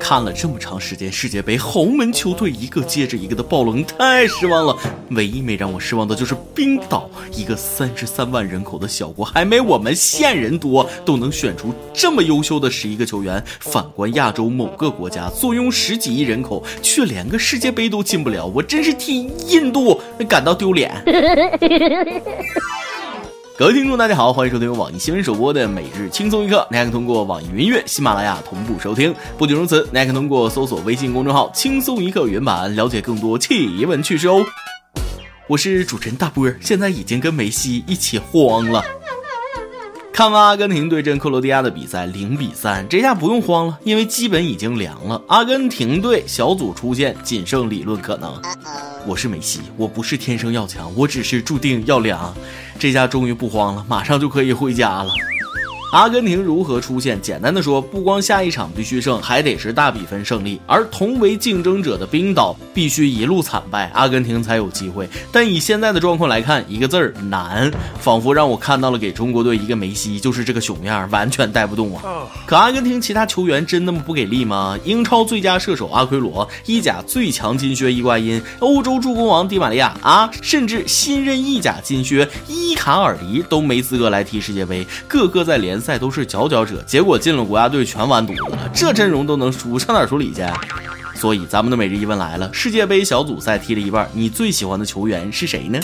看了这么长时间世界杯，豪门球队一个接着一个的爆冷，太失望了。唯一没让我失望的就是冰岛，一个三十三万人口的小国，还没我们县人多，都能选出这么优秀的十一个球员。反观亚洲某个国家，坐拥十几亿人口，却连个世界杯都进不了，我真是替印度感到丢脸。各位听众，大家好，欢迎收听网易新闻首播的每日轻松一刻。大家可以通过网易云音乐、喜马拉雅同步收听。不仅如此，大家可以通过搜索微信公众号“轻松一刻”原版了解更多奇闻趣事哦。我是主持人大波，现在已经跟梅西一起慌了。看完阿根廷对阵克罗地亚的比赛，零比三，这下不用慌了，因为基本已经凉了。阿根廷队小组出线，仅剩理论可能。我是梅西，我不是天生要强，我只是注定要凉。这下终于不慌了，马上就可以回家了。阿根廷如何出现？简单的说，不光下一场必须胜，还得是大比分胜利。而同为竞争者的冰岛必须一路惨败，阿根廷才有机会。但以现在的状况来看，一个字儿难，仿佛让我看到了给中国队一个梅西，就是这个熊样，完全带不动啊。可阿根廷其他球员真那么不给力吗？英超最佳射手阿奎罗，意甲最强金靴伊瓜因，欧洲助攻王迪玛利亚啊，甚至新任意甲金靴伊卡尔迪都没资格来踢世界杯，个个在联。赛都是佼佼者，结果进了国家队全完犊子了。这阵容都能输，上哪处理去？所以咱们的每日一问来了：世界杯小组赛踢了一半，你最喜欢的球员是谁呢？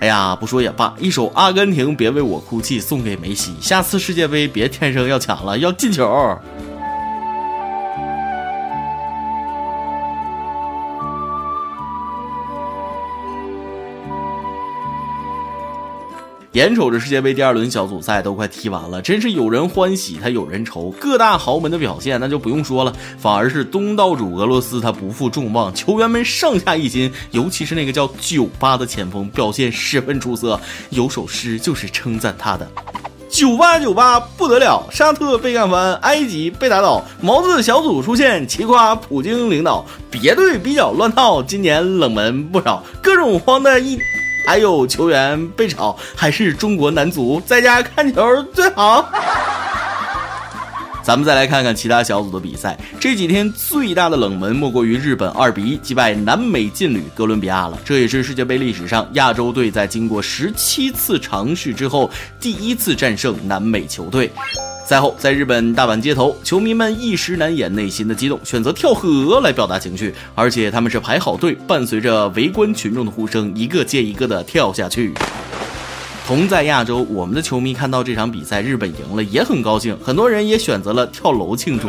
哎呀，不说也罢，一首《阿根廷别为我哭泣》送给梅西，下次世界杯别天生要抢了，要进球。眼瞅着世界杯第二轮小组赛都快踢完了，真是有人欢喜他有人愁。各大豪门的表现那就不用说了，反而是东道主俄罗斯他不负众望，球员们上下一心，尤其是那个叫九八的前锋表现十分出色。有首诗就是称赞他的：九八九八不得了，沙特被干翻，埃及被打倒，毛子小组出现，齐夸普京领导，别队比较乱套，今年冷门不少，各种慌的一。还有球员被炒，还是中国男足在家看球最好。咱们再来看看其他小组的比赛，这几天最大的冷门莫过于日本二比一击败南美劲旅哥伦比亚了。这也是世界杯历史上亚洲队在经过十七次尝试之后第一次战胜南美球队。赛后，在日本大阪街头，球迷们一时难掩内心的激动，选择跳河来表达情绪，而且他们是排好队，伴随着围观群众的呼声，一个接一个的跳下去。同在亚洲，我们的球迷看到这场比赛日本赢了也很高兴，很多人也选择了跳楼庆祝。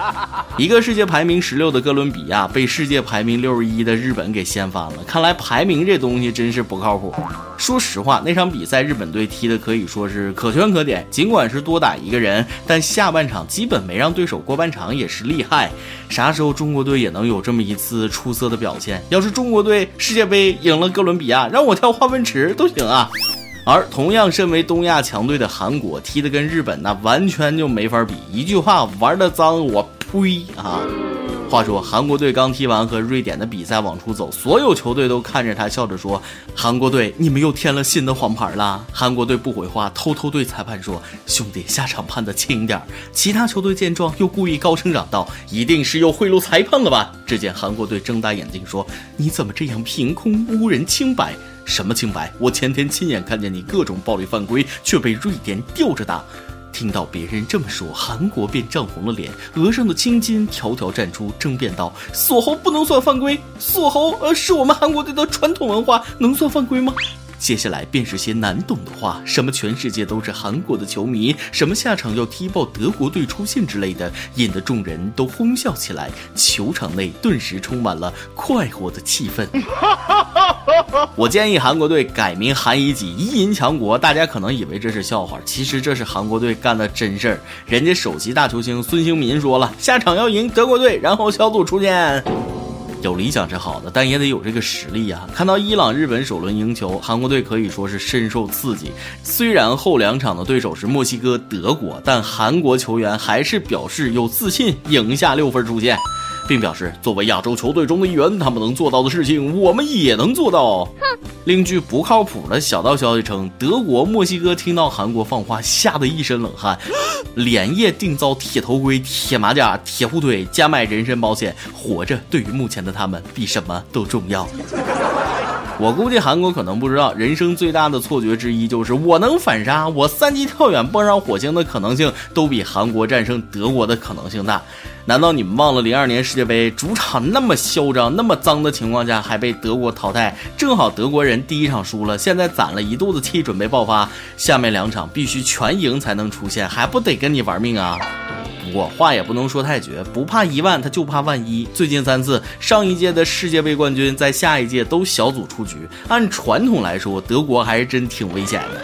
一个世界排名十六的哥伦比亚被世界排名六十一的日本给掀翻了，看来排名这东西真是不靠谱。说实话，那场比赛日本队踢的可以说是可圈可点，尽管是多打一个人，但下半场基本没让对手过半场也是厉害。啥时候中国队也能有这么一次出色的表现？要是中国队世界杯赢了哥伦比亚，让我跳化粪池都行啊！而同样身为东亚强队的韩国，踢的跟日本那完全就没法比。一句话，玩的脏，我呸啊！话说韩国队刚踢完和瑞典的比赛往出走，所有球队都看着他笑着说：“韩国队，你们又添了新的黄牌啦！”韩国队不回话，偷偷对裁判说：“兄弟，下场判的轻点儿其他球队见状，又故意高声嚷道：“一定是又贿赂裁判了吧？”只见韩国队睁大眼睛说：“你怎么这样凭空污人清白？”什么清白？我前天亲眼看见你各种暴力犯规，却被瑞典吊着打。听到别人这么说，韩国便涨红了脸，额上的青筋条条绽出，争辩道：“锁喉不能算犯规，锁喉呃是我们韩国队的传统文化，能算犯规吗？”接下来便是些难懂的话，什么全世界都是韩国的球迷，什么下场要踢爆德国队出现之类的，引得众人都哄笑起来。球场内顿时充满了快活的气氛。我建议韩国队改名韩乙己，一银强国。大家可能以为这是笑话，其实这是韩国队干的真事儿。人家首席大球星孙兴民说了，下场要赢德国队，然后小组出线。有理想是好的，但也得有这个实力呀。看到伊朗、日本首轮赢球，韩国队可以说是深受刺激。虽然后两场的对手是墨西哥、德国，但韩国球员还是表示有自信，赢下六分出线。并表示作为亚洲球队中的一员，他们能做到的事情，我们也能做到。哼另据不靠谱的小道消息称，德国、墨西哥听到韩国放话，吓得一身冷汗，连夜订造铁头盔、铁马甲、铁护腿，加买人身保险。活着对于目前的他们比什么都重要。我估计韩国可能不知道，人生最大的错觉之一就是我能反杀，我三级跳远蹦上火星的可能性都比韩国战胜德国的可能性大。难道你们忘了零二年世界杯主场那么嚣张、那么脏的情况下还被德国淘汰？正好德国人第一场输了，现在攒了一肚子气准备爆发，下面两场必须全赢才能出线，还不得跟你玩命啊？不过话也不能说太绝，不怕一万，他就怕万一。最近三次上一届的世界杯冠军在下一届都小组出局，按传统来说，德国还是真挺危险的。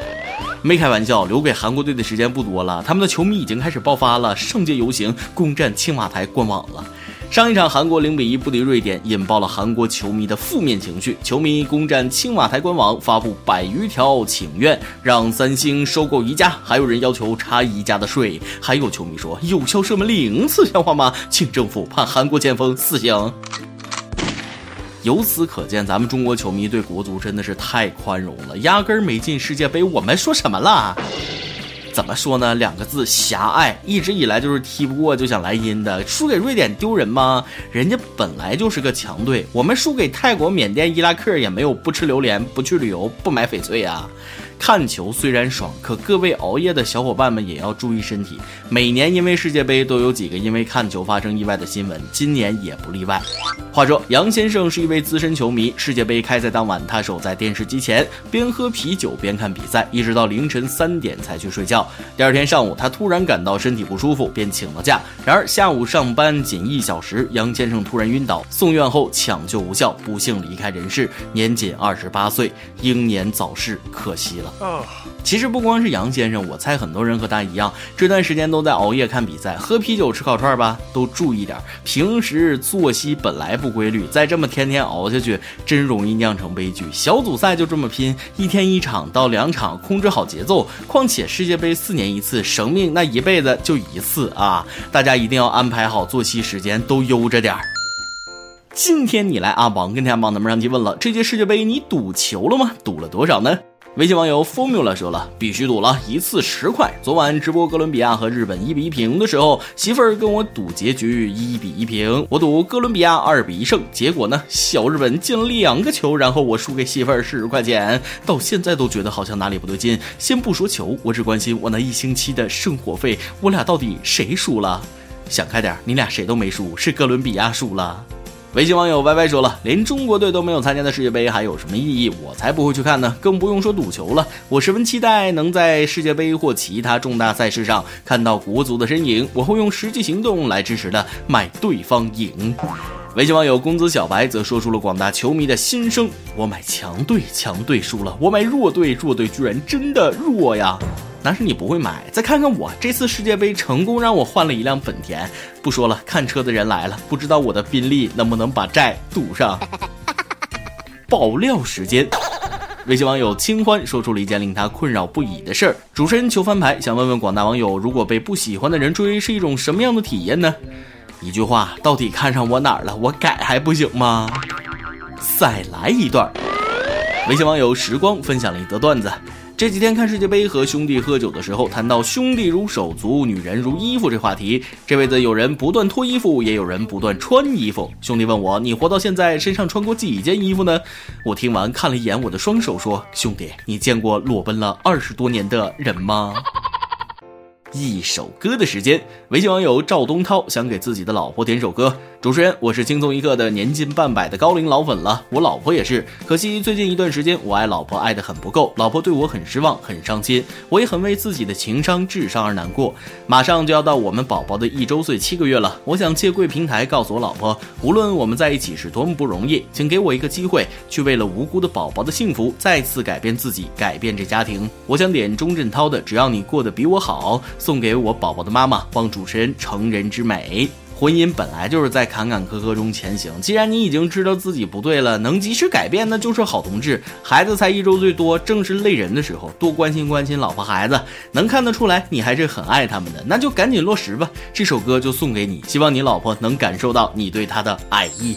没开玩笑，留给韩国队的时间不多了，他们的球迷已经开始爆发了，上街游行，攻占青瓦台官网了。上一场韩国零比一不敌瑞典，引爆了韩国球迷的负面情绪。球迷攻占青瓦台官网，发布百余条请愿，让三星收购宜家，还有人要求查宜家的税。还有球迷说有效射门零次像话吗？请政府判韩国前锋死刑。由此可见，咱们中国球迷对国足真的是太宽容了，压根儿没进世界杯，我们说什么了？怎么说呢？两个字：狭隘。一直以来就是踢不过就想来阴的，输给瑞典丢人吗？人家本来就是个强队，我们输给泰国、缅甸、伊拉克也没有不吃榴莲、不去旅游、不买翡翠啊。看球虽然爽，可各位熬夜的小伙伴们也要注意身体。每年因为世界杯都有几个因为看球发生意外的新闻，今年也不例外。话说杨先生是一位资深球迷，世界杯开赛当晚，他守在电视机前，边喝啤酒边看比赛，一直到凌晨三点才去睡觉。第二天上午，他突然感到身体不舒服，便请了假。然而下午上班仅一小时，杨先生突然晕倒，送院后抢救无效，不幸离开人世，年仅二十八岁，英年早逝，可惜了。其实不光是杨先生，我猜很多人和他一样，这段时间都在熬夜看比赛、喝啤酒、吃烤串吧，都注意点。平时作息本来不规律，再这么天天熬下去，真容易酿成悲剧。小组赛就这么拼，一天一场到两场，控制好节奏。况且世界杯四年一次，生命那一辈子就一次啊！大家一定要安排好作息时间，都悠着点儿。今天你来阿王跟天王咱们上期问了，这届世界杯你赌球了吗？赌了多少呢？微信网友 Formula 说了，必须赌了一次十块。昨晚直播哥伦比亚和日本一比一平的时候，媳妇儿跟我赌结局一比一平，我赌哥伦比亚二比一胜。结果呢，小日本进了两个球，然后我输给媳妇儿十块钱。到现在都觉得好像哪里不对劲。先不说球，我只关心我那一星期的生活费，我俩到底谁输了？想开点，你俩谁都没输，是哥伦比亚输了。微信网友 Y Y 说了，连中国队都没有参加的世界杯还有什么意义？我才不会去看呢，更不用说赌球了。我十分期待能在世界杯或其他重大赛事上看到国足的身影，我会用实际行动来支持的，买对方赢。微信网友公子小白则说出了广大球迷的心声：我买强队，强队输了；我买弱队，弱队居然真的弱呀。那是你不会买，再看看我这次世界杯成功让我换了一辆本田。不说了，看车的人来了，不知道我的宾利能不能把债堵上。爆料时间，微信网友清欢说出了一件令他困扰不已的事儿。主持人求翻牌，想问问广大网友，如果被不喜欢的人追，是一种什么样的体验呢？一句话，到底看上我哪儿了？我改还不行吗？再来一段。微信网友时光分享了一则段子。这几天看世界杯和兄弟喝酒的时候，谈到兄弟如手足，女人如衣服这话题，这辈子有人不断脱衣服，也有人不断穿衣服。兄弟问我，你活到现在身上穿过几件衣服呢？我听完看了一眼我的双手，说：兄弟，你见过裸奔了二十多年的人吗？一首歌的时间，微信网友赵东涛想给自己的老婆点首歌。主持人，我是轻松一刻的年近半百的高龄老粉了，我老婆也是。可惜最近一段时间，我爱老婆爱得很不够，老婆对我很失望，很伤心，我也很为自己的情商智商而难过。马上就要到我们宝宝的一周岁七个月了，我想借贵平台告诉我老婆，无论我们在一起是多么不容易，请给我一个机会，去为了无辜的宝宝的幸福，再次改变自己，改变这家庭。我想点钟镇涛的《只要你过得比我好》。送给我宝宝的妈妈，望主持人成人之美。婚姻本来就是在坎坎坷坷中前行。既然你已经知道自己不对了，能及时改变，那就是好同志。孩子才一周最多，正是累人的时候，多关心关心老婆孩子，能看得出来你还是很爱他们的，那就赶紧落实吧。这首歌就送给你，希望你老婆能感受到你对她的爱意。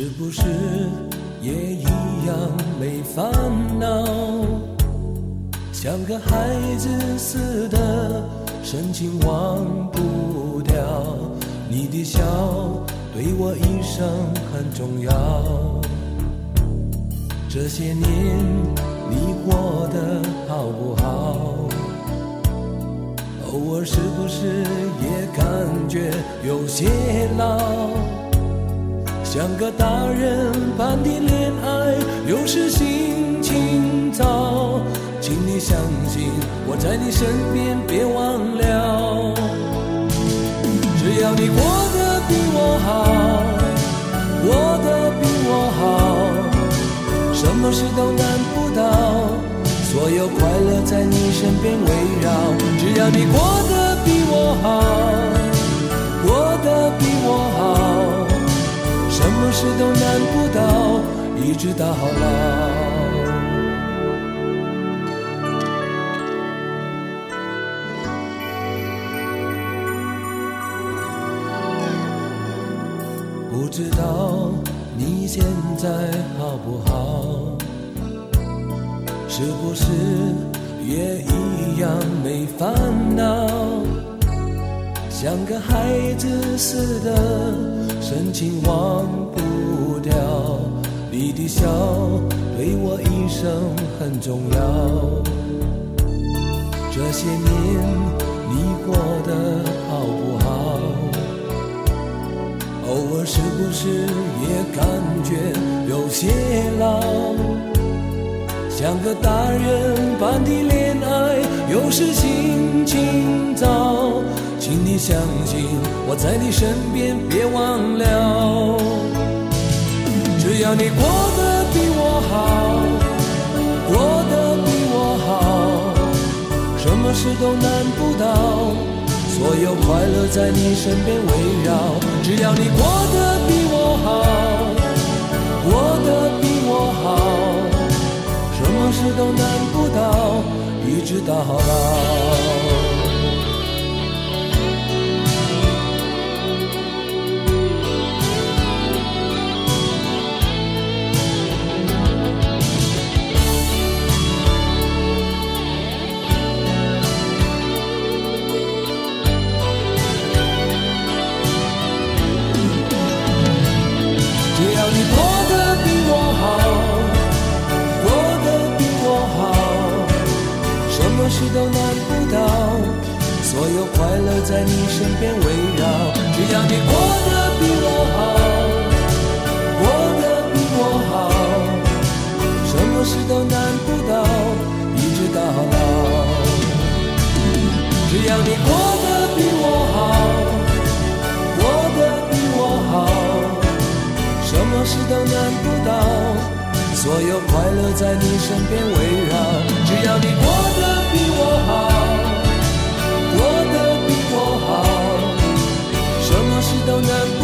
是不是也一样没烦恼？像个孩子似的，深情忘不掉。你的笑对我一生很重要。这些年你过得好不好？偶尔是不是也感觉有些老？像个大人般的恋爱，有时心情糟，请你相信我在你身边，别忘了。只要你过得比我好，过得比我好，什么事都难不倒，所有快乐在你身边围绕。只要你过得比我好，过得比。事都难不倒，一直到老。不知道你现在好不好？是不是也一样没烦恼？像个孩子似的。深情望，的笑对我一生很重要。这些年你过得好不好？偶尔是不是也感觉有些老？像个大人般的恋爱，有时心情糟。请你相信我在你身边，别忘了。只要你过得比我好，过得比我好，什么事都难不倒，所有快乐在你身边围绕。只要你过得比我好，过得比我好，什么事都难不倒，一直到老。事都难不倒，所有快乐在你身边围绕。只要你过得比我好，过得比我好，什么事都难不倒，一直到老。只要你过得比我好，过得比我好，什么事都难不倒。所有快乐在你身边围绕，只要你过得比我好，过得比我好，什么事都难。